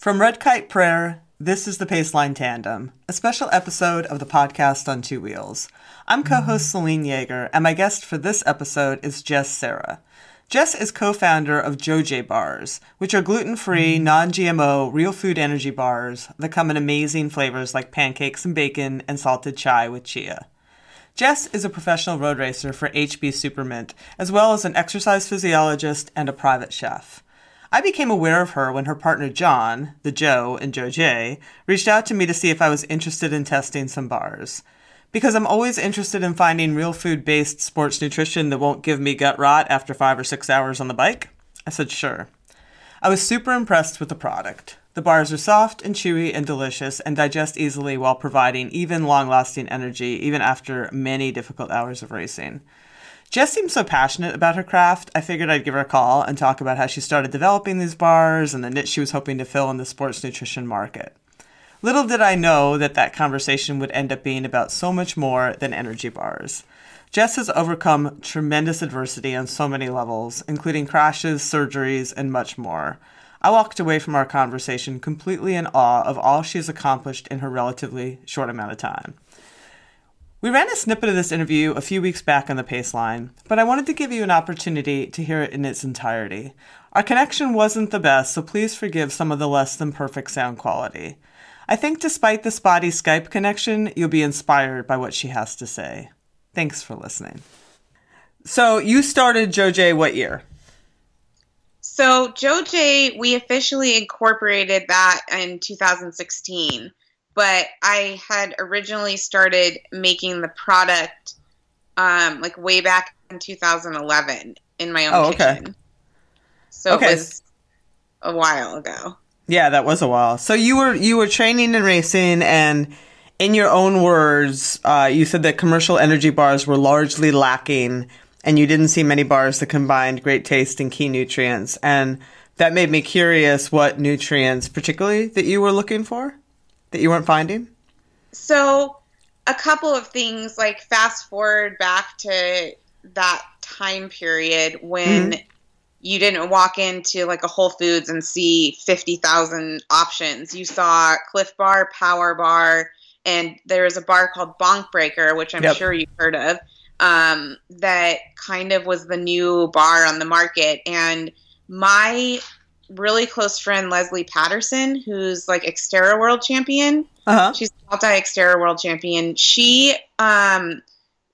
From Red Kite Prayer, this is the Paceline Tandem, a special episode of the podcast on two wheels. I'm co host Selene Yeager, and my guest for this episode is Jess Cerra. Jess is co founder of JoJé Bars, which are gluten free, mm-hmm. non GMO, real food energy bars that come in amazing flavors like pancakes and bacon and salted chai with chia. Jess is a professional road racer for HB Supermint, as well as an exercise physiologist and a private chef. I became aware of her when her partner John, the Joe and Joe J, reached out to me to see if I was interested in testing some bars. Because I'm always interested in finding real food based sports nutrition that won't give me gut rot after five or six hours on the bike, I said sure. I was super impressed with the product. The bars are soft and chewy and delicious and digest easily while providing even long lasting energy, even after many difficult hours of racing. Jess seems so passionate about her craft, I figured I'd give her a call and talk about how she started developing these bars and the niche she was hoping to fill in the sports nutrition market. Little did I know that that conversation would end up being about so much more than energy bars. Jess has overcome tremendous adversity on so many levels, including crashes, surgeries, and much more. I walked away from our conversation completely in awe of all she has accomplished in her relatively short amount of time. We ran a snippet of this interview a few weeks back on the Paceline, but I wanted to give you an opportunity to hear it in its entirety. Our connection wasn't the best, so please forgive some of the less than perfect sound quality. I think despite the spotty Skype connection, you'll be inspired by what she has to say. Thanks for listening. So, you started JoJé what year? So, JoJé, we officially incorporated that in 2016 but I had originally started making the product um, like way back in 2011 in my own oh, kitchen. So okay. it was a while ago. Yeah, that was a while. So you were you were training and racing, and in your own words, uh, you said that commercial energy bars were largely lacking, and you didn't see many bars that combined great taste and key nutrients. And that made me curious what nutrients, particularly, that you were looking for that you weren't finding? So, a couple of things like fast forward back to that time period when mm-hmm. you didn't walk into like a Whole Foods and see 50,000 options. You saw Clif Bar, Power Bar, and there was a bar called Bonk Breaker, which I'm yep. sure you've heard of, um, that kind of was the new bar on the market. And my really close friend Leslie Patterson, who's like Xterra world champion. Uh-huh. She's multi Xterra world champion. She um,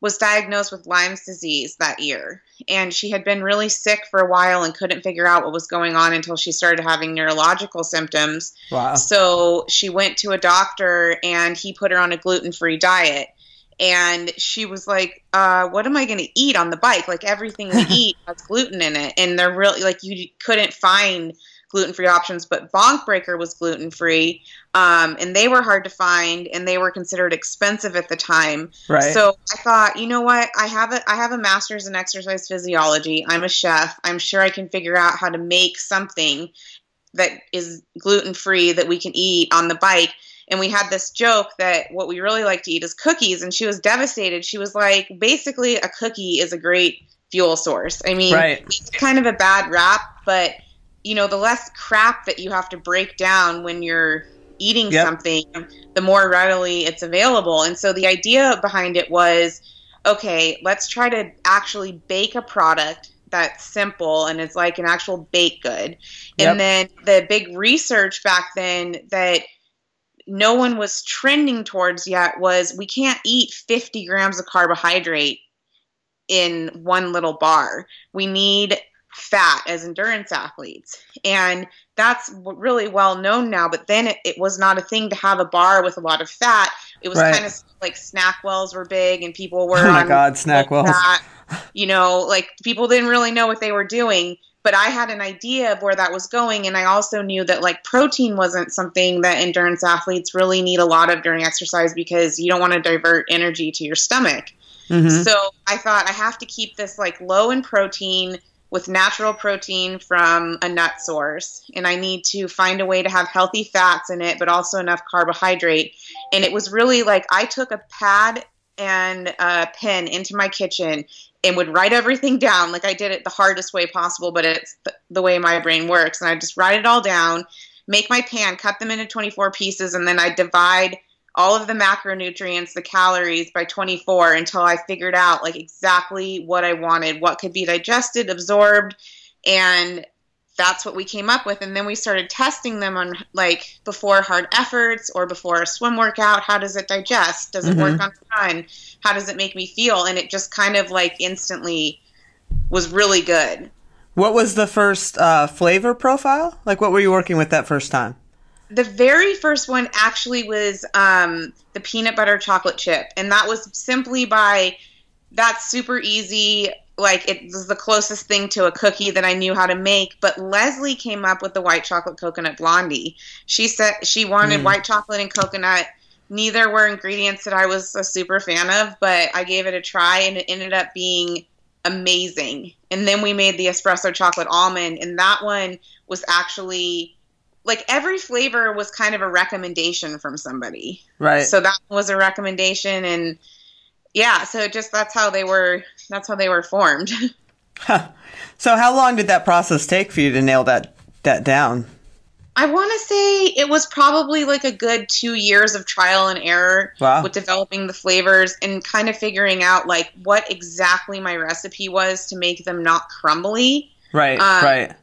was diagnosed with Lyme's disease that year, and she had been really sick for a while and couldn't figure out what was going on until she started having neurological symptoms. Wow! So she went to a doctor, and he put her on a gluten free diet and she was like, uh, "What am I going to eat on the bike? Like everything we eat has gluten in it, and they're really like you couldn't find gluten free options, but Bonk Breaker was gluten free, um, and they were hard to find, and they were considered expensive at the time. Right. So I thought, you know what? I have a I have a master's in exercise physiology. I'm a chef. I'm sure I can figure out how to make something that is gluten free that we can eat on the bike and we had this joke that what we really like to eat is cookies and she was devastated she was like basically a cookie is a great fuel source i mean right. it's kind of a bad rap but you know the less crap that you have to break down when you're eating yep. something the more readily it's available and so the idea behind it was okay let's try to actually bake a product that's simple and it's like an actual baked good yep. and then the big research back then that no one was trending towards yet was we can't eat 50 grams of carbohydrate in one little bar. We need fat as endurance athletes. And that's really well known now, but then it, it, was not a thing to have a bar with a lot of fat. It was right. kind of like SnackWells were big and people were. Oh my God, SnackWells. You know, like people didn't really know what they were doing but I had an idea of where that was going. And I also knew that like protein wasn't something that endurance athletes really need a lot of during exercise because you don't want to divert energy to your stomach. Mm-hmm. So I thought I have to keep this like low in protein with natural protein from a nut source. And I need to find a way to have healthy fats in it, but also enough carbohydrate. And it was really like I took a pad and a pen into my kitchen and would write everything down. Like I did it the hardest way possible, but it's the way my brain works. And I just write it all down, make my pan, cut them into 24 pieces, and then I divide all of the macronutrients, the calories by 24 until I figured out like exactly what I wanted, what could be digested, absorbed, and that's what we came up with. And then we started testing them on like before hard efforts or before a swim workout. How does it digest? Does it mm-hmm. work on time? how does it make me feel? And it just kind of like instantly was really good. What was the first uh, flavor profile? Like what were you working with that first time? The very first one actually was um, the peanut butter chocolate chip. And that was simply by that's super easy like it was the closest thing to a cookie that I knew how to make. But Leslie came up with the white chocolate coconut blondie. She said she wanted mm. white chocolate and coconut. Neither were ingredients that I was a super fan of, but I gave it a try and it ended up being amazing. And then we made the espresso chocolate almond, and that one was actually like every flavor was kind of a recommendation from somebody. Right. So that was a recommendation and yeah, so just that's how they were that's how they were formed. Huh. So how long did that process take for you to nail that that down? I want to say it was probably like a good two years of trial and error wow. with developing the flavors and kind of figuring out like what exactly my recipe was to make them not crumbly. Right, um, right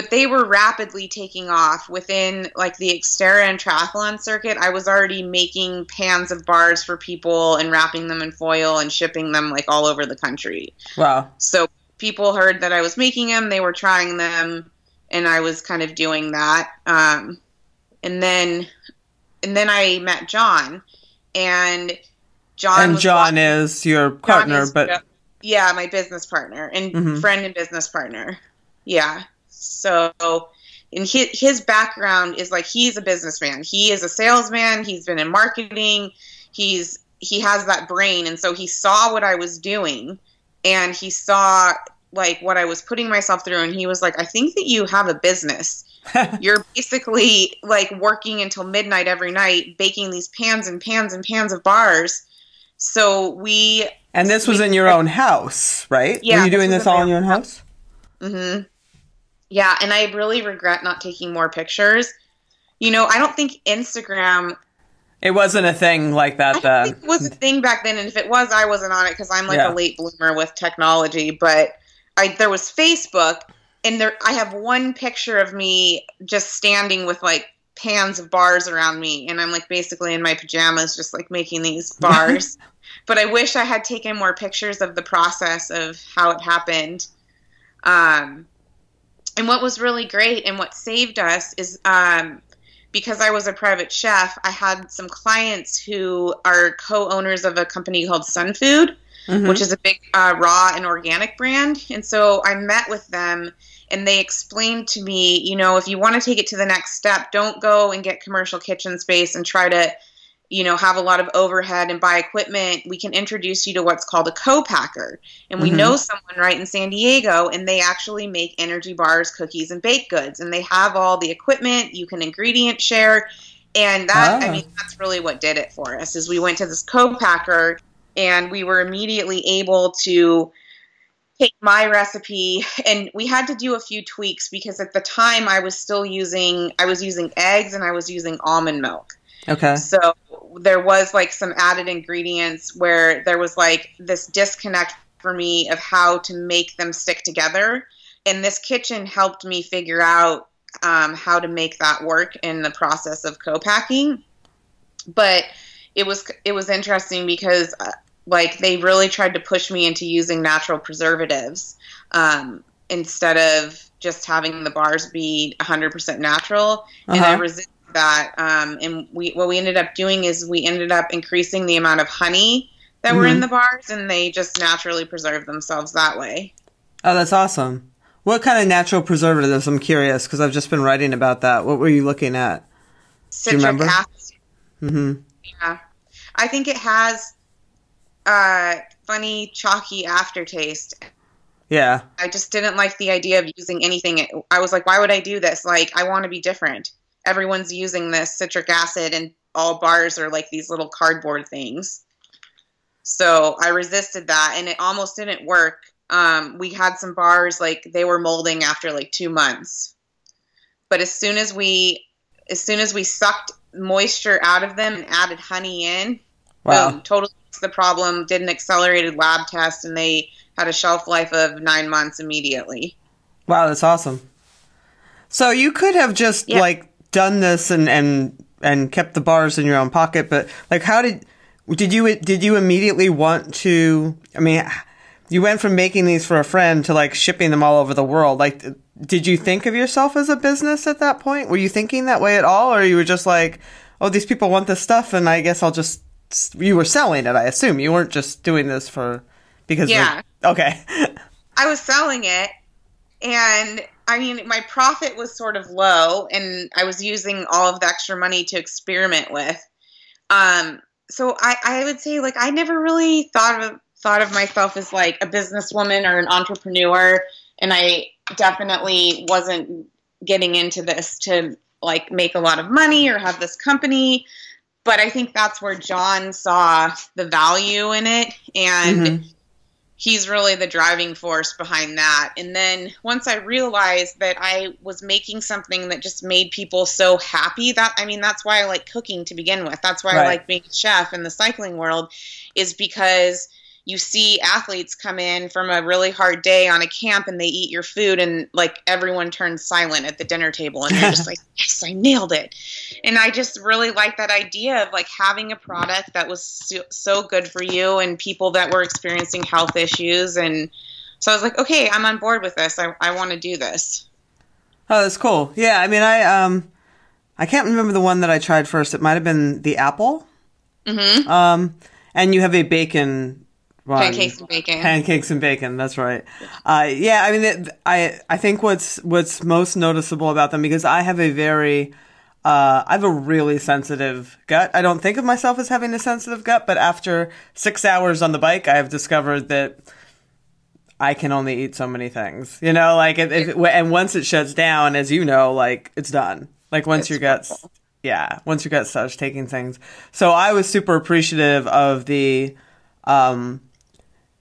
but they were rapidly taking off within like the Xterra and triathlon circuit. I was already making pans of bars for people and wrapping them in foil and shipping them like all over the country. Wow. So people heard that I was making them, they were trying them, and I was kind of doing that. Um, and then, and then I met John, and John and John is your partner, is, but yeah, my business partner and mm-hmm. friend and business partner. Yeah. So, in his, his background is like he's a businessman. He is a salesman. He's been in marketing. He's he has that brain, and so he saw what I was doing, and he saw like what I was putting myself through, and he was like, "I think that you have a business." You're basically like working until midnight every night, baking these pans and pans and pans of bars. So we. And this was in your own house, right? Yeah. Were you doing this, this all in your own house? Mm-hmm. Yeah, and I really regret not taking more pictures. You know, I don't think Instagram. It wasn't a thing like that then. it was a thing back then, and if it was, I wasn't on it because I'm like yeah. a late bloomer with technology. But I there was Facebook, and there I have one picture of me just standing with like pans of bars around me, and I'm like basically in my pajamas, just like making these bars. but I wish I had taken more pictures of the process of how it happened. Um, and what was really great and what saved us is um, because I was a private chef, I had some clients who are co-owners of a company called Sunfood, mm-hmm. which is a big uh, raw and organic brand. And so I met with them and they explained to me, you know, if you want to take it to the next step, don't go and get commercial kitchen space and try to you know have a lot of overhead and buy equipment we can introduce you to what's called a co-packer and we mm-hmm. know someone right in san diego and they actually make energy bars cookies and baked goods and they have all the equipment you can ingredient share and that oh. i mean that's really what did it for us is we went to this co-packer and we were immediately able to take my recipe and we had to do a few tweaks because at the time i was still using i was using eggs and i was using almond milk Okay. So there was like some added ingredients where there was like this disconnect for me of how to make them stick together. And this kitchen helped me figure out um, how to make that work in the process of co-packing. But it was it was interesting because uh, like they really tried to push me into using natural preservatives. Um, instead of just having the bars be 100% natural. And I Uh-huh. resisted that. Um, and we what we ended up doing is we ended up increasing the amount of honey that were Mhm. in the bars, and they just naturally preserve themselves that way. Oh, that's awesome. What kind of natural preservatives? I'm curious because I've just been writing about that. What were you looking at? Citric acid. hmm Yeah. I think it has uh, funny, chalky aftertaste. Yeah. I just didn't like the idea of using anything. I was like, why would I do this? Like, I want to be different. Everyone's using this citric acid, and all bars are like these little cardboard things. So I resisted that, and it almost didn't work. Um, we had some bars like they were molding after like two months, but as soon as we, as soon as we sucked moisture out of them and added honey in, Wow. boom, totally fixed the problem. Did an accelerated lab test, and they had a shelf life of nine months immediately. Wow, that's awesome. So you could have just Yeah. like done this and and and kept the bars in your own pocket, but like, how did did you did you immediately want to? I mean, you went from making these for a friend to like shipping them all over the world. Like, did you think of yourself as a business at that point? Were you thinking that way at all, or you were just like, oh, these people want this stuff, and I guess I'll just. You were selling it, I assume. You weren't just doing this for because. Yeah. okay. I was selling it, and I mean, my profit was sort of low, and I was using all of the extra money to experiment with. Um, so I, I would say, like, I never really thought of thought of myself as like a businesswoman or an entrepreneur, and I definitely wasn't getting into this to like make a lot of money or have this company. But I think that's where John saw the value in it, and Mhm. He's really the driving force behind that. And then once I realized that I was making something that just made people so happy, that I mean, that's why I like cooking to begin with. That's why Right. I like being a chef in the cycling world, is because you see athletes come in from a really hard day on a camp and they eat your food and like everyone turns silent at the dinner table and they're just like yes i nailed it and i just really like that idea of like having a product that was so, so good for you and people that were experiencing health issues and so i was like okay i'm on board with this i, I want to do this Oh, that's cool. Yeah, I mean, I um, I can't remember the one that I tried first. It might have been the apple. mm-hmm. Um, and you have a bacon pancakes and bacon Pancakes and bacon. That's right. Uh, yeah, I mean, it, I I think what's what's most noticeable about them because I have a very uh, I have a really sensitive gut. I don't think of myself as having a sensitive gut, but after six hours on the bike, I have discovered that I can only eat so many things. You know, like if, if and once it shuts down, as you know, like it's done. Like once It's your guts, yeah, once your gut starts taking things. So I was super appreciative of the, um,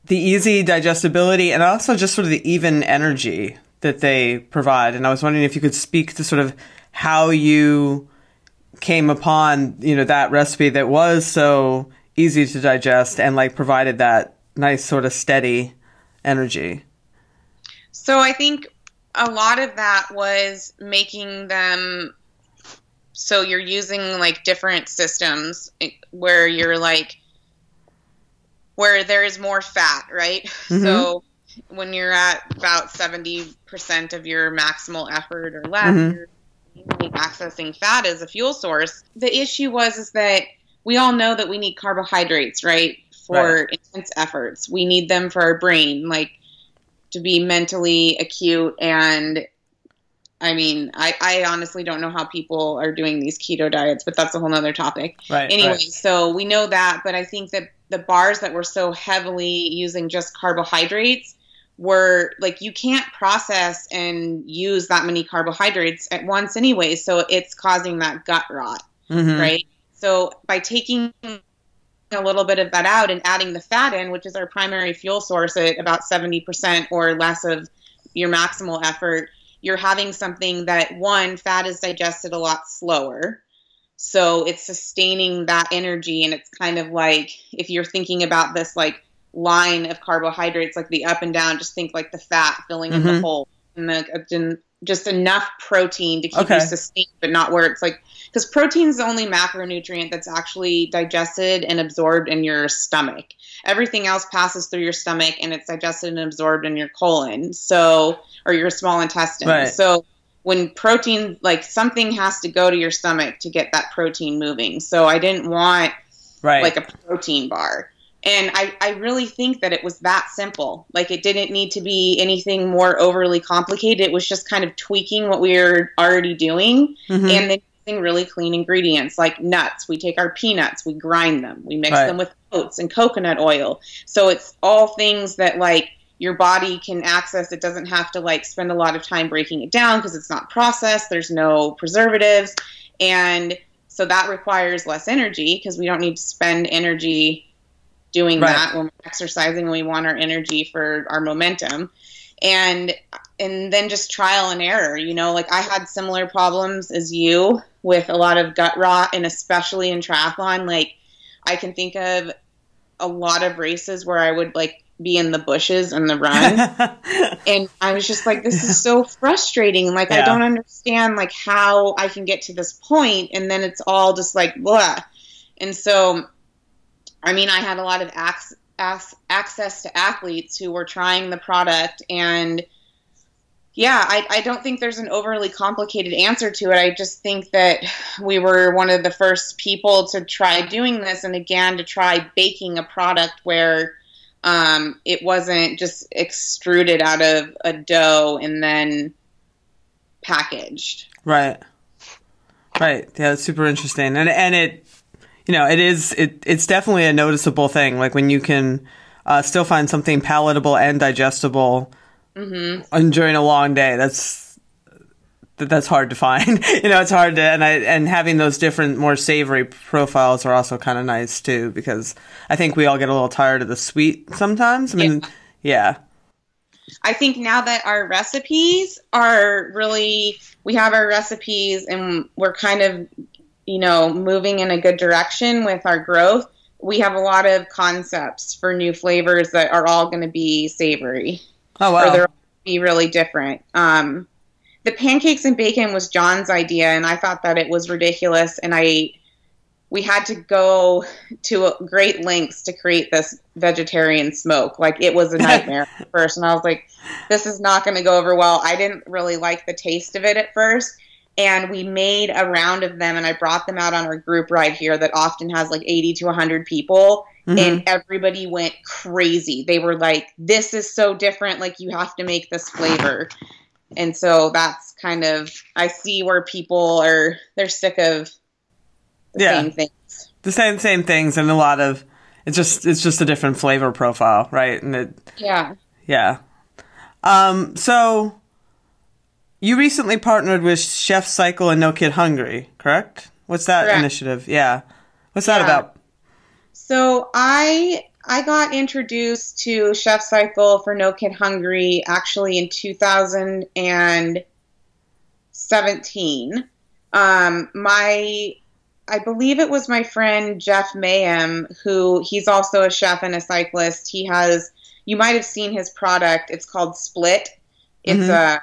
the easy digestibility and also just sort of the even energy that they provide. And I was wondering if you could speak to sort of how you came upon, you know, that recipe that was so easy to digest and like provided that nice sort of steady energy. So I think a lot of that was making them so you're using like different systems eh, where you're like where there is more fat, right? Mhm. So when you're at about 70% of your maximal effort or less, Mhm. you're accessing fat as a fuel source. The issue was is that we all know that we need carbohydrates, right? For intense efforts. We need them for our brain. Like to be mentally acute and I mean, I, I honestly don't know how people are doing these keto diets, but that's a whole nother topic. Right. Anyway, so we know that, but I think that the bars that were so heavily using just carbohydrates were like you can't process and use that many carbohydrates at once anyway, so it's causing that gut rot hmm right? So by taking a little bit of that out and adding the fat in, which is our primary fuel source at about 70% or less of your maximal effort, you're having something that one, fat is digested a lot slower. So it's sustaining that energy. And it's kind of like if you're thinking about this like line of carbohydrates, like the up and down, just think like the fat filling in the Mhm. hole and the just enough protein to keep Okay. you sustained, but not where it's like because protein is the only macronutrient that's actually digested and absorbed in your stomach. Everything else passes through your stomach and it's digested and absorbed in your colon, so or your small intestine. Right. So when protein, like something has to go to your stomach to get that protein moving. So I didn't want Right. like a protein bar. And I, I really think that it was that simple. Like it didn't need to be anything more overly complicated. It was just kind of tweaking what we were already doing Mhm. and then using really clean ingredients like nuts. We take our peanuts, we grind them, we mix Right. them with oats and coconut oil. So it's all things that like your body can access. It doesn't have to like spend a lot of time breaking it down because it's not processed. There's no preservatives. And so that requires less energy because we don't need to spend energy doing Right. that when we're exercising and we want our energy for our momentum and and then just trial and error you know like i had similar problems as you with a lot of gut rot and especially in triathlon like i can think of a lot of races where i would like be in the bushes and the run and I was just like, this is so frustrating. Like, Yeah. I don't understand like how I can get to this point, and then it's all just like blah. And so, I mean, I had a lot of ac- ac- access to athletes who were trying the product, and yeah, I, I don't think there's an overly complicated answer to it. I just think that we were one of the first people to try doing this, and again, to try baking a product where um, it wasn't just extruded out of a dough and then packaged. Right. Right. Yeah, it's super interesting. And and it you know, it is it it's definitely a noticeable thing. Like when you can uh, still find something palatable and digestible and during a long day. That's that- that's hard to find. you know, it's hard to and I and having those different more savory profiles are also kind of nice too because I think we all get a little tired of the sweet sometimes. I mean, yeah. I think now that our recipes are really, we have our recipes and we're kind of, you know, moving in a good direction with our growth. We have a lot of concepts for new flavors that are all going to be savory. Oh or wow. they're gonna be really different. Um, the pancakes and bacon was John's idea, and I thought that it was ridiculous, and I we had to go to great lengths to create this vegetarian smoke. Like it was a nightmare at first, and I was like, "This is not going to go over well." I didn't really like the taste of it at first, and we made a round of them, and I brought them out on our group ride here that often has like eighty to hundred people, mm-hmm. and everybody went crazy. They were like, "This is so different! Like you have to make this flavor." And so that's kind of I see where people are they're sick of the Yeah. same things. the same same things and a lot of it's just it's just a different flavor profile, right? And it Yeah. yeah. Um so you recently partnered with Chef Cycle and No Kid Hungry, correct? What's that Correct. initiative? Yeah. What's that about? So I I got introduced to Chef Cycle for No Kid Hungry actually in 2017. Um, my I believe it was my friend Jeff Mahin, who he's also a chef and a cyclist. He has you might have seen his product. It's called Split. It's Mhm. a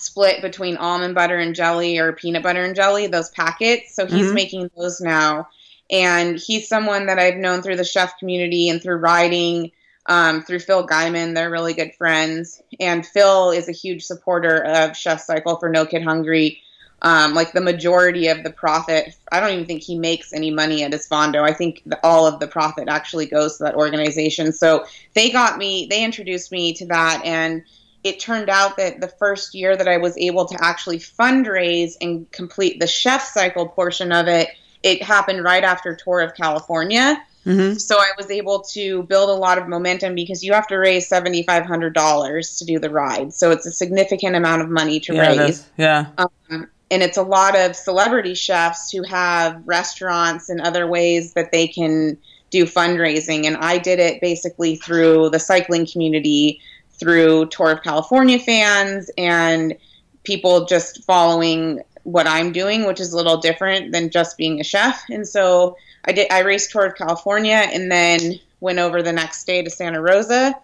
split between almond butter and jelly or peanut butter and jelly, those packets. So he's Mhm. making those now. And he's someone that I've known through the chef community and through writing, um, through Phil Gaimon. They're really good friends. And Phil is a huge supporter of Chef Cycle for No Kid Hungry. Um, like the majority of the profit, I don't even think he makes any money at Esfondo. I think the, all of the profit actually goes to that organization. So they got me, they introduced me to that. And it turned out that the first year that I was able to actually fundraise and complete the chef cycle portion of it, it happened right after Tour of California. Mm-hmm. So I was able to build a lot of momentum because you have to raise seventy five hundred dollars to do the ride. So it's a significant amount of money to Yeah, raise yeah. um, and it's a lot of celebrity chefs who have restaurants and other ways that they can do fundraising and i did it basically through the cycling community through tour of california fans and people just following what i'm doing which is a little different than just being a chef and so i did i raced toward california and then went over the next day to santa rosa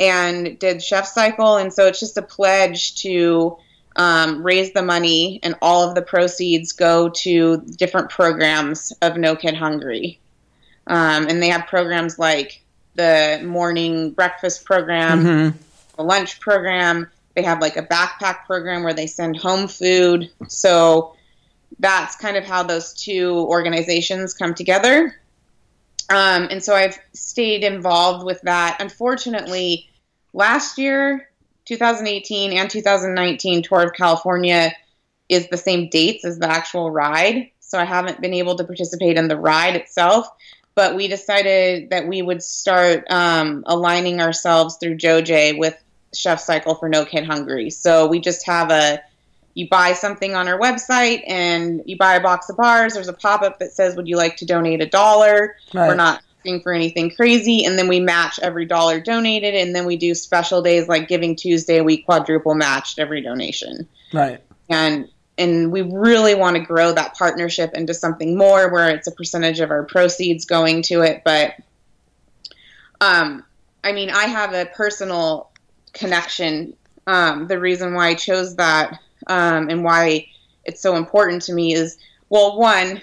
and did Chef Cycle. And so it's just a pledge to um, raise the money, and all of the proceeds go to different programs of No Kid Hungry. Um, and they have programs like the morning breakfast program, Mm-hmm. the lunch program. They have like a backpack program where they send home food. So that's kind of how those two organizations come together. Um, and so I've stayed involved with that. Unfortunately, last year, 2018 and 2019 Tour of California is the same dates as the actual ride. So I haven't been able to participate in the ride itself. But we decided that we would start um, aligning ourselves through JoJé with Chef Cycle for No Kid Hungry. So we just have a you buy something on our website and you buy a box of bars. There's a pop up that says, Would you like to donate a dollar? Right. We're not asking for anything crazy. And then we match every dollar donated. And then we do special days like Giving Tuesday. We quadruple matched every donation. Right. And and we really want to grow that partnership into something more where it's a percentage of our proceeds going to it. But um, I mean, I have a personal connection. Um, the reason why I chose that um, and why it's so important to me is well, one,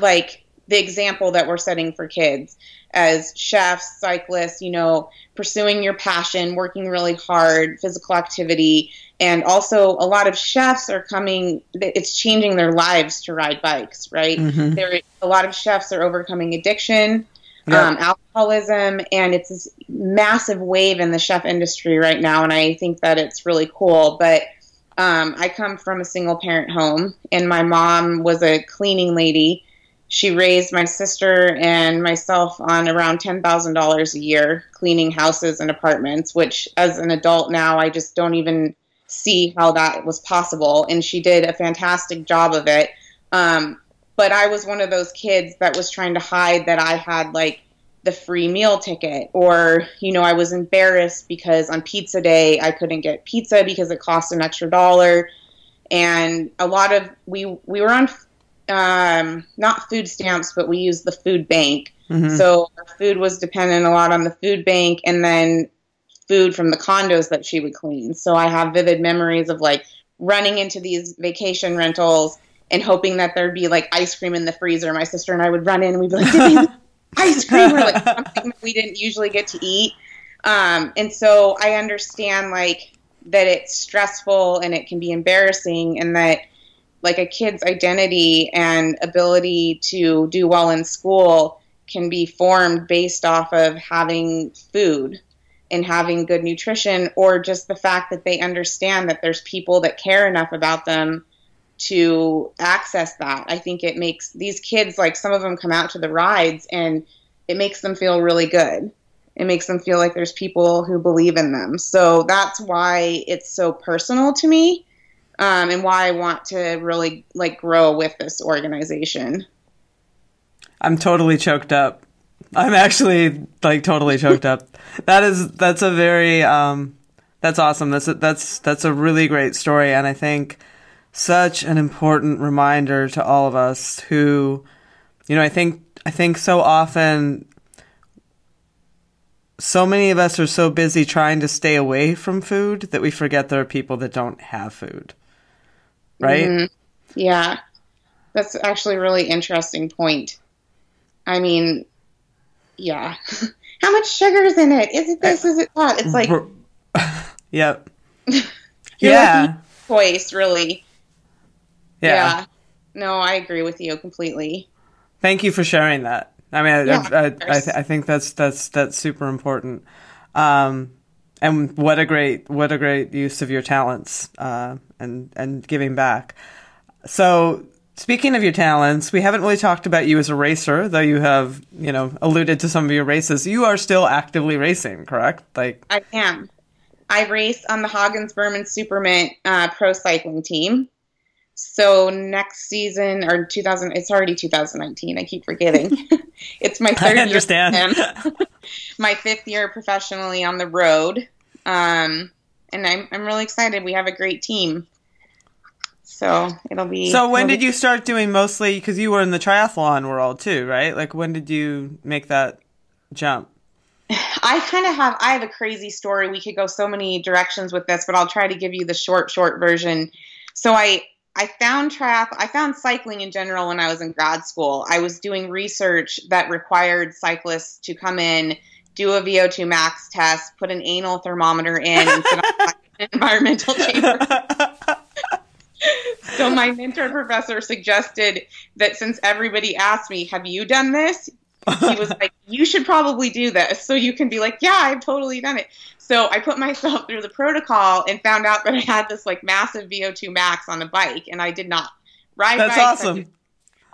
like the example that we're setting for kids as chefs, cyclists, you know, pursuing your passion, working really hard, physical activity, and also a lot of chefs are coming. It's changing their lives to ride bikes, right? Mhm. There, a lot of chefs are overcoming addiction, Yeah. um, alcoholism, and it's this massive wave in the chef industry right now. And I think that it's really cool. But um, I come from a single parent home, and my mom was a cleaning lady. She raised my sister and myself on around $10,000 a year cleaning houses and apartments, which as an adult now, I just don't even see how that was possible. And she did a fantastic job of it. Um, but I was one of those kids that was trying to hide that I had like the free meal ticket or you know I was embarrassed because on pizza day I couldn't get pizza because it cost an extra dollar and a lot of we we were on um, not food stamps but we used the food bank Mhm. so our food was dependent a lot on the food bank and then food from the condos that she would clean. So I have vivid memories of like running into these vacation rentals and hoping that there'd be like ice cream in the freezer. My sister and I would run in and we'd be like, "Did ice cream or like something that we didn't usually get to eat. Um, and so I understand like that it's stressful and it can be embarrassing and that like a kid's identity and ability to do well in school can be formed based off of having food and having good nutrition or just the fact that they understand that there's people that care enough about them to access that. I think it makes these kids like some of them come out to the rides and it makes them feel really good. It makes them feel like there's people who believe in them. So that's why it's so personal to me. Um, and why I want to really like grow with this organization. I'm totally choked up. I'm actually like totally choked up. That is that's a very um that's awesome. That's a, that's that's a really great story and I think such an important reminder to all of us who you know, I think I think so often so many of us are so busy trying to stay away from food that we forget there are people that don't have food. Right? Mhm. Yeah. That's actually a really interesting point. I mean, yeah. How much sugar is in it? Is it this? Is it that? It's like yep. yeah. choice, really. Yeah. Yeah. No, I agree with you completely. Thank you for sharing that. I mean, I, Yeah, I, I, th- I think that's that's that's super important. Um, and what a great what a great use of your talents uh, and and giving back. So speaking of your talents, we haven't really talked about you as a racer, though you have you know alluded to some of your races. You are still actively racing, correct? Like I am. I race on the Hagens Berman Supermint uh, pro cycling team. So next season or 2000, it's already 2019. I keep forgetting. it's my third I understand. year. my fifth year professionally on the road, um, and I'm I'm really excited. We have a great team. So it'll be. so when did be- you start doing mostly because you were in the triathlon world too, right? Like when did you make that jump? I kind of have I have a crazy story. We could go so many directions with this, but I'll try to give you the short short version. So I I found triath I found cycling in general when I was in grad school. I was doing research that required cyclists to come in, do a VO2 max test, put an anal thermometer in and sit on an environmental chamber. so my mentor professor suggested that since everybody asked me, "Have you done this?" he was like, "You should probably do this, so you can be like, yeah, I've totally done it." So I put myself through the protocol and found out that I had this like massive VO2 max on a bike, and I did not ride. That's bikes. awesome.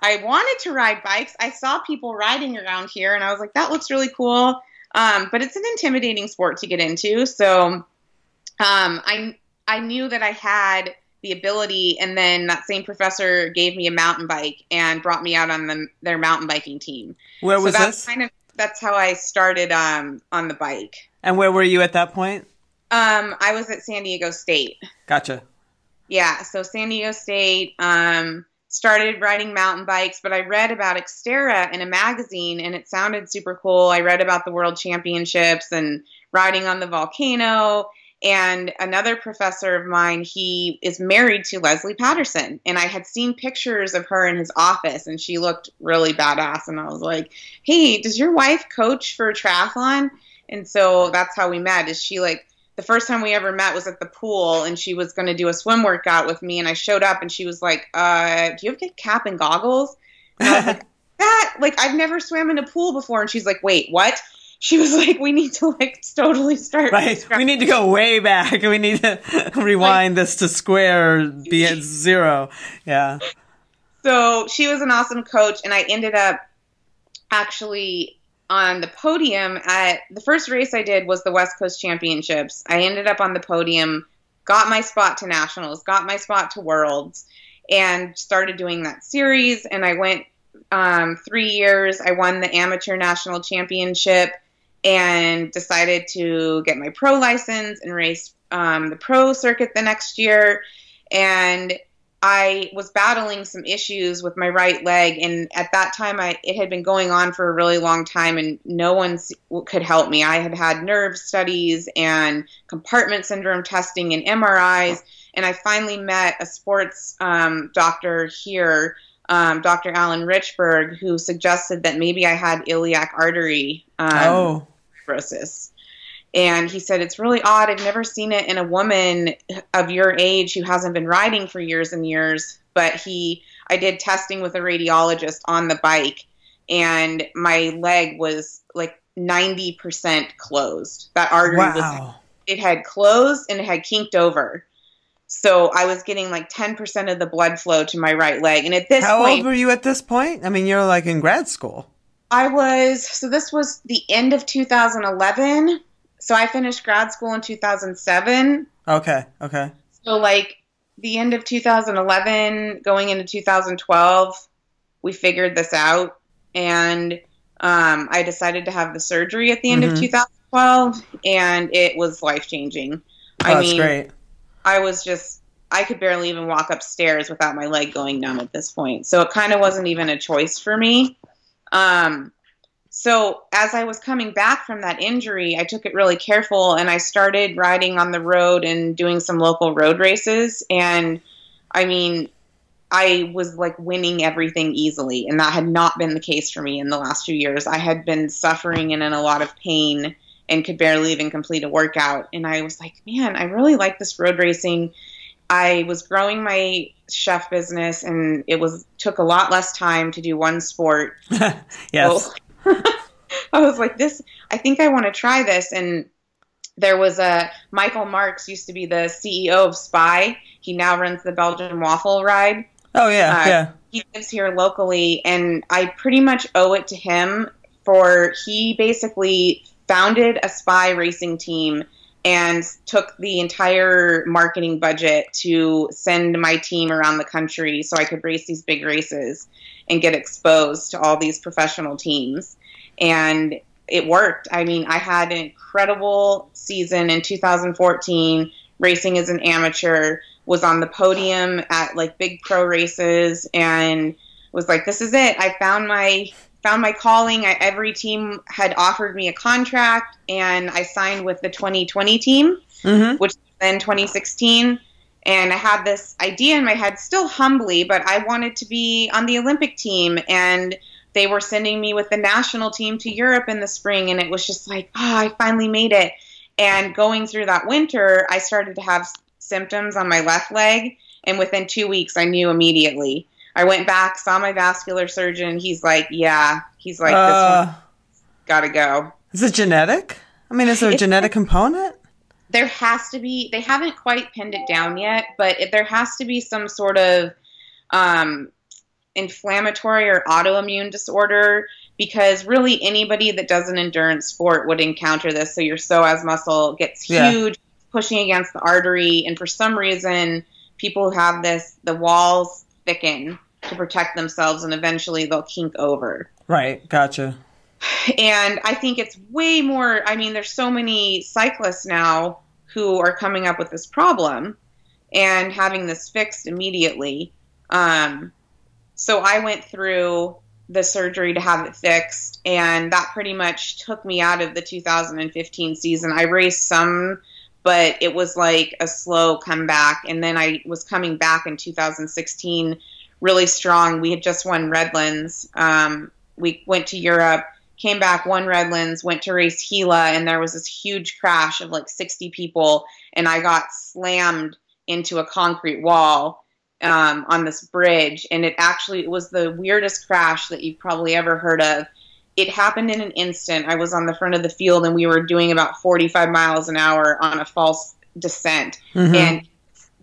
I, I wanted to ride bikes. I saw people riding around here, and I was like, that looks really cool. Um, but it's an intimidating sport to get into, so um, I I knew that I had the ability, and then that same professor gave me a mountain bike and brought me out on the, their mountain biking team. Where so was that's this? kind of that's how I started um, on the bike. And where were you at that point? Um, I was at San Diego State. Gotcha. Yeah, so San Diego State um, started riding mountain bikes, but I read about Xterra in a magazine and it sounded super cool. I read about the world championships and riding on the volcano. And another professor of mine, he is married to Leslie Patterson. And I had seen pictures of her in his office and she looked really badass. And I was like, hey, does your wife coach for a triathlon? And so that's how we met. Is she like, the first time we ever met was at the pool and she was going to do a swim workout with me and i showed up and she was like uh do you have a cap and goggles and I was like, that like i've never swam in a pool before and she's like wait what she was like we need to like totally start Right. scratch." We need to go way back. We need to rewind this to square be at zero. Yeah. so she was an awesome coach and i ended up actually on the podium at the first race i did was the west coast championships. I ended up on the podium got my spot to nationals got my spot to worlds and started doing that series. And i went um, three years. I won the amateur national championship and decided to get my pro license and race um, the pro circuit the next year. And I was battling some issues with my right leg, and at that time, I it had been going on for a really long time, and no one could help me. I had had nerve studies and compartment syndrome testing and MRIs, and I finally met a sports um, doctor here, um, Dr. Alan Richberg, who suggested that maybe I had iliac artery um, Oh. fibrosis. And he said, It's really odd. I've never seen it in a woman of your age who hasn't been riding for years and years. But he, I did testing with a radiologist on the bike, and my leg was like 90% closed. That artery was, it had closed and it had kinked over. So I was getting like 10% of the blood flow to my right leg. And at this How point, old were you at this point? I mean, you're like in grad school. I was so this was the end of 2011. So I finished grad school in 2007. Okay. Okay. So like the end of 2011 going into 2012, we figured this out and um, I decided to have the surgery at the end of Mhm. 2012 and it was life-changing. Oh, I that's mean, great. I was just I could barely even walk upstairs without my leg going numb at this point. So it kind of wasn't even a choice for me. Um, so as I was coming back from that injury, I took it really careful and I started riding on the road and doing some local road races. And I mean, I was like winning everything easily, and that had not been the case for me in the last few years. I had been suffering and in a lot of pain and could barely even complete a workout. And I was like, man, I really like this road racing. I was growing my chef business, and it was took a lot less time to do one sport. yes. So I was like, this. I think I want to try this. And there was a Michael Marckx used to be the CEO of Spy. He now runs the Belgian Waffle Ride Oh yeah. uh, yeah. he lives here locally and i pretty much owe it to him for he basically founded a spy racing team and took the entire marketing budget to send my team around the country so i could race these big races and get exposed to all these professional teams. And it worked. I mean i had an incredible season in 2014 racing as an amateur was on the podium at like big pro races and was like this is it. I found my found my calling. I, every team had offered me a contract, and I signed with the 2020 team, Mm-hmm. which was then 2016. And I had this idea in my head, still humbly, but I wanted to be on the Olympic team. And they were sending me with the national team to Europe in the spring. And it was just like, oh, I finally made it. And going through that winter, I started to have symptoms on my left leg. And within two weeks, I knew immediately. I went back, saw my vascular surgeon. He's like, yeah. He's like, this uh, one's got to go. is it genetic? I mean, is there a It's- genetic component? there has to be they haven't quite pinned it down yet but it, there has to be some sort of um, inflammatory or autoimmune disorder because really anybody that does an endurance sport would encounter this so your psoas muscle gets Yeah. huge pushing against the artery and for some reason people who have this the walls thicken to protect themselves and eventually they'll kink over Right. Gotcha. and I think it's way more. I mean, there's so many cyclists now who are coming up with this problem and having this fixed immediately. Um, so I went through the surgery to have it fixed, and that pretty much took me out of the 2015 season. I raced some, but it was like a slow comeback, and then I was coming back in 2016 really strong. We had just won Redlands. Um, we went to Europe came back, won Redlands, went to race Gila, and there was this huge crash of like 60 people, and I got slammed into a concrete wall um, on this bridge, and it actually it was the weirdest crash that you've probably ever heard of. It happened in an instant. I was on the front of the field, and we were doing about 45 miles an hour on a false descent, Mhm. and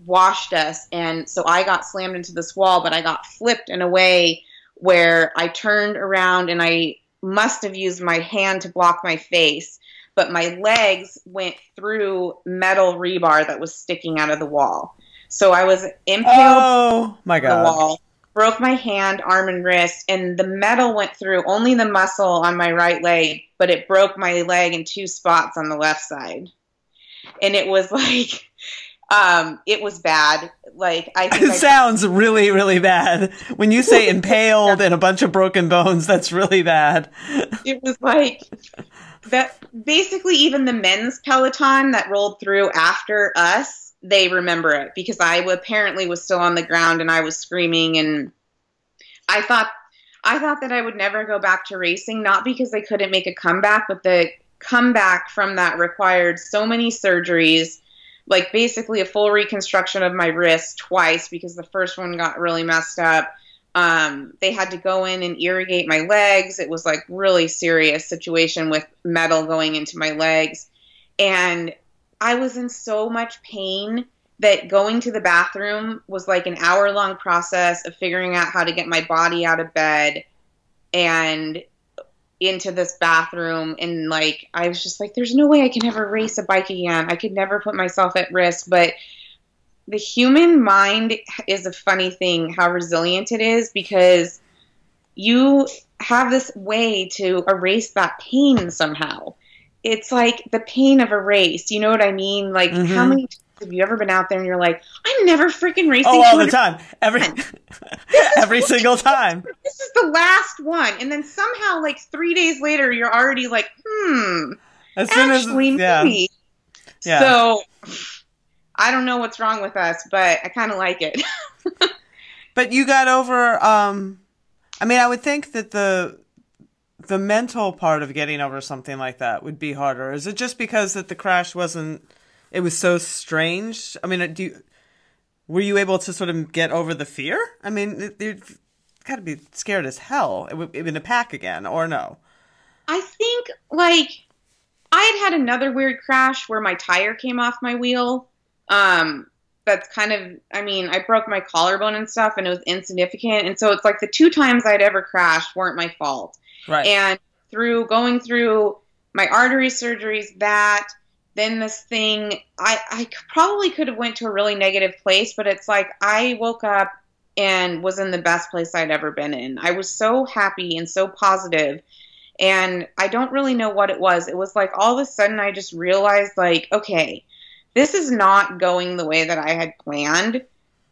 washed us. And so I got slammed into this wall, but I got flipped in a way where I turned around and I must have used my hand to block my face, but my legs went through metal rebar that was sticking out of the wall. So I was impaled Oh my God. the wall, broke my hand, arm, and wrist, and the metal went through only the muscle on my right leg, but it broke my leg in two spots on the left side. And it was like, um, it was bad. Like I think It I sounds really, really bad. When you say impaled and a bunch of broken bones, that's really bad. it was like that basically even the men's peloton that rolled through after us they remember it because i apparently was still on the ground and i was screaming and i thought i thought that i would never go back to racing not because i couldn't make a comeback but the comeback from that required so many surgeries like basically a full reconstruction of my wrist twice because the first one got really messed up. Um, they had to go in and irrigate my legs. It was like really serious situation with metal going into my legs, and I was in so much pain that going to the bathroom was like an hour long process of figuring out how to get my body out of bed. And into this bathroom and like I was just like there's no way I can ever race a bike again. I could never put myself at risk, but the human mind is a funny thing how resilient it is because you have this way to erase that pain somehow. It's like the pain of a race. You know what I mean? Like how Mhm. many have you ever been out there and you're like, I'm never freaking racing. Oh, all the time. Every every single time. This is the last one, and then somehow, like three days later, you're already like, hmm, As soon as actually, yeah. maybe. Yeah. So I don't know what's wrong with us, but I kind of like it. But you got over um I mean, I would think that the the mental part of getting over something like that would be harder. Is it just because that the crash wasn't it was so strange? I mean, do you, were you able to sort of get over the fear? I mean, you've got to be scared as hell in a pack again, or no? I think like I had had another weird crash where my tire came off my wheel. Um, that's kind of I mean I broke my collarbone and stuff, and it was insignificant. And so it's like the two times I'd ever crashed weren't my fault. Right. And through going through my artery surgeries, that then this thing, I, I probably could have went to a really negative place, but it's like I woke up and was in the best place I'd ever been in. I was so happy and so positive, and I don't really know what it was. It was like all of a sudden I just realized like, okay, this is not going the way that I had planned,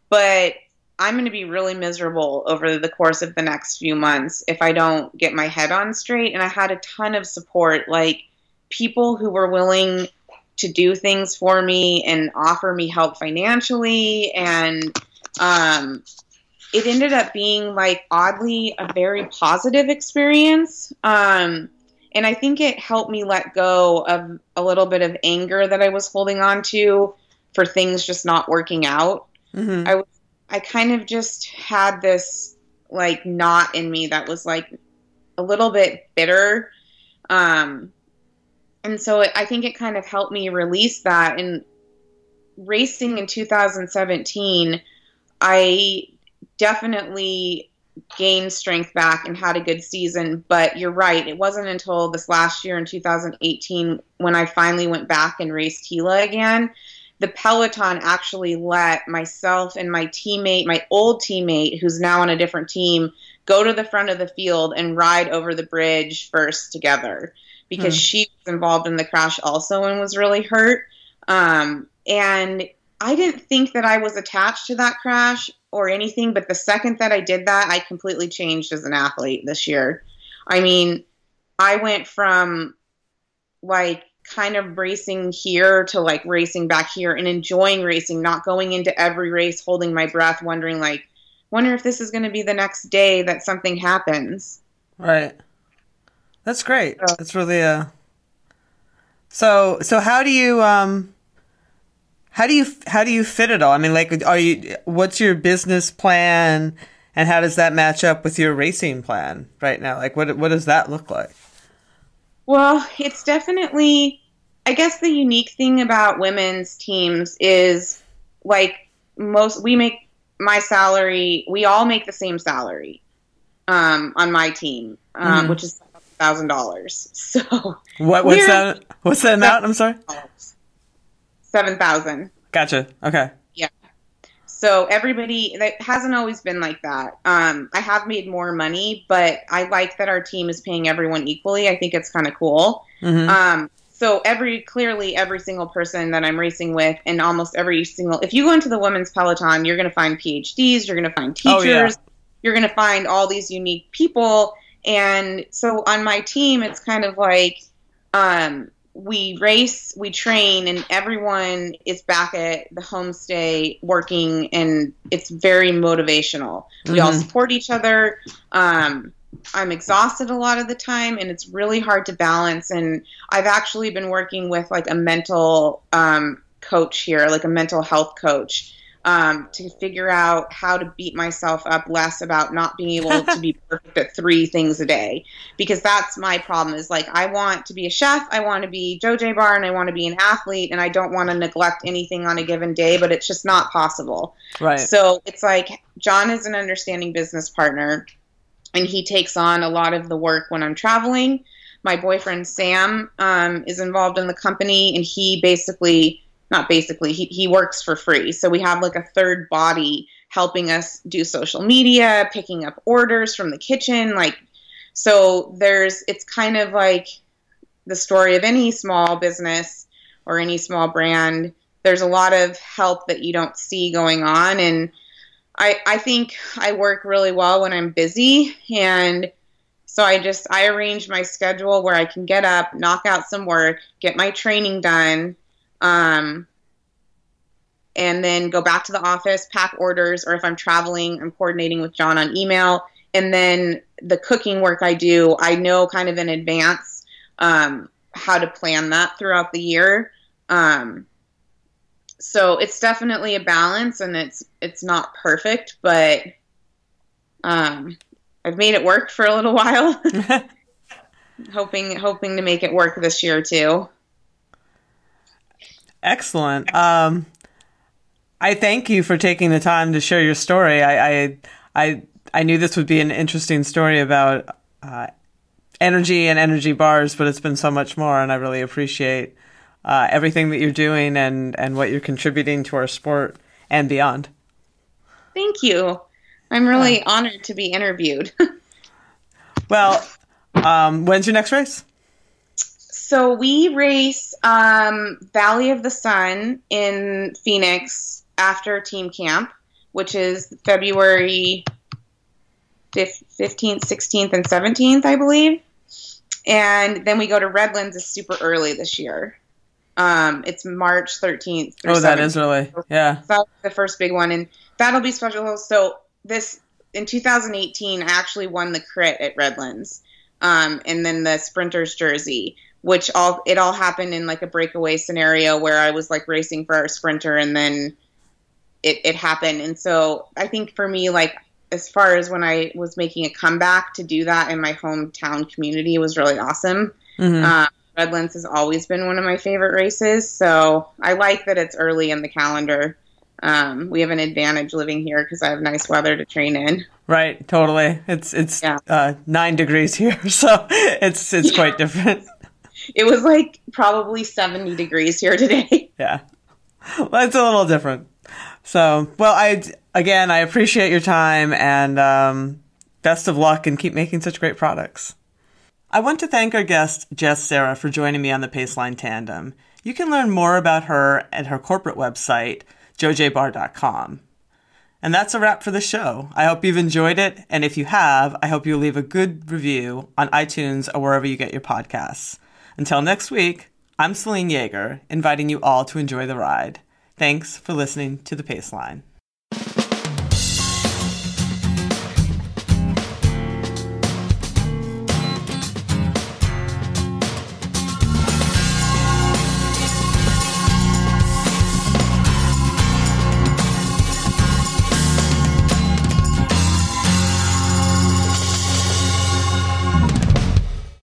but I'm going to be really miserable over the course of the next few months if I don't get my head on straight. And I had a ton of support, like people who were willing to do things for me and offer me help financially. And um, it ended up being like oddly a very positive experience. Um, and I think it helped me let go of a little bit of anger that I was holding on to for things just not working out. Mm-hmm. I I kind of just had this like knot in me that was like a little bit bitter. Um, and so it, I think it kind of helped me release that. And racing in 2017, I definitely gained strength back and had a good season. But you're right, it wasn't until this last year in 2018 when I finally went back and raced Gila again the Peloton actually let myself and my teammate, my old teammate, who's now on a different team, go to the front of the field and ride over the bridge first together because Hmm. she was involved in the crash also and was really hurt. Um, and I didn't think that I was attached to that crash or anything, but the second that I did that, I completely changed as an athlete this year. I mean, I went from like kind of racing here to like racing back here and enjoying racing, not going into every race holding my breath, wondering like, wonder if this is going to be the next day that something happens. Right. That's great. That's really uh So so how do you um how do you how do you fit it all? I mean like are you what's your business plan and how does that match up with your racing plan right now? Like what what does that look like? Well, it's definitely, I guess the unique thing about women's teams is like most, we make my salary, we all make the same salary um, on my team, um, Mhm. which is thousand dollars. So What what's that what's the amount? I'm sorry. seven thousand. Gotcha. Okay. Yeah. So everybody that hasn't always been like that. Um, I have made more money, but I like that our team is paying everyone equally. I think it's kind of cool. Mhm. Um, so every clearly every single person that I'm racing with, and almost every single if you go into the women's peloton, you're going to find PhDs, you're going to find Oh, teachers, yeah. you're going to find all these unique people. And so on my team, it's kind of like um, we race, we train, and everyone is back at the homestay working, and it's very motivational. We all Mhm. support each other. Um, I'm exhausted a lot of the time, and it's really hard to balance. And I've actually been working with like a mental um, coach here, like a mental health coach, um, to figure out how to beat myself up less about not being able to be perfect at three things a day. Because that's my problem is like, I want to be a chef, I want to be JoJé Bar, and I want to be an athlete, and I don't want to neglect anything on a given day, but it's just not possible. Right. So it's like John is an understanding business partner, and he takes on a lot of the work when I'm traveling. My boyfriend Sam um, is involved in the company, and he basically, not basically, he, he works for free. So we have like a third body helping us do social media, picking up orders from the kitchen. Like, so there's, it's kind of like the story of any small business or any small brand. There's a lot of help that you don't see going on. And I, I think I work really well when I'm busy. And so I just, I arrange my schedule where I can get up, knock out some work, get my training done, um, and then go back to the office, pack orders, or if I'm traveling, I'm coordinating with John on email. And then the cooking work I do, I know kind of in advance um, how to plan that throughout the year. Um, so it's definitely a balance, and it's it's not perfect, but um, I've made it work for a little while. hoping hoping to make it work this year too. Excellent. Um, I thank you for taking the time to share your story. I I I, I knew this would be an interesting story about uh, energy and energy bars, but it's been so much more, and I really appreciate uh, everything that you're doing and and what you're contributing to our sport and beyond. Thank you. I'm really honored to be interviewed. Well, um, when's your next race? So we race um, Valley of the Sun in Phoenix after team camp. which is February 15th, 16th, and 17th, I believe. And then we go to Redlands is super early this year. Um, it's March 13th. oh, that 17th. is early. Yeah. So that's the first big one. And that'll be special. So this, in 2018, I actually won the crit at Redlands. Um, and then the sprinter's jersey, which all, it all happened in like a breakaway scenario where I was like racing for our sprinter and then it, it happened. And so I think for me, like as far as when I was making a comeback to do that in my hometown community was really awesome. Mm-hmm. Uh, Redlands has always been one of my favorite races, so I like that it's early in the calendar. Um, we have an advantage living here because I have nice weather to train in. Right, totally. It's it's yeah. uh, nine degrees here, so it's it's yeah. quite different. It was like probably seventy degrees here today. Yeah, well, it's a little different. So, well, I again, I appreciate your time and um, best of luck and keep making such great products. I want to thank our guest, Jess Cerra, for joining me on the Paceline Tandem. You can learn more about her at her corporate website, jojebar.com. And that's a wrap for the show. I hope you've enjoyed it, and if you have, I hope you'll leave a good review on iTunes or wherever you get your podcasts. Until next week, I'm Selene Yeager, inviting you all to enjoy the ride. Thanks for listening to The Paceline.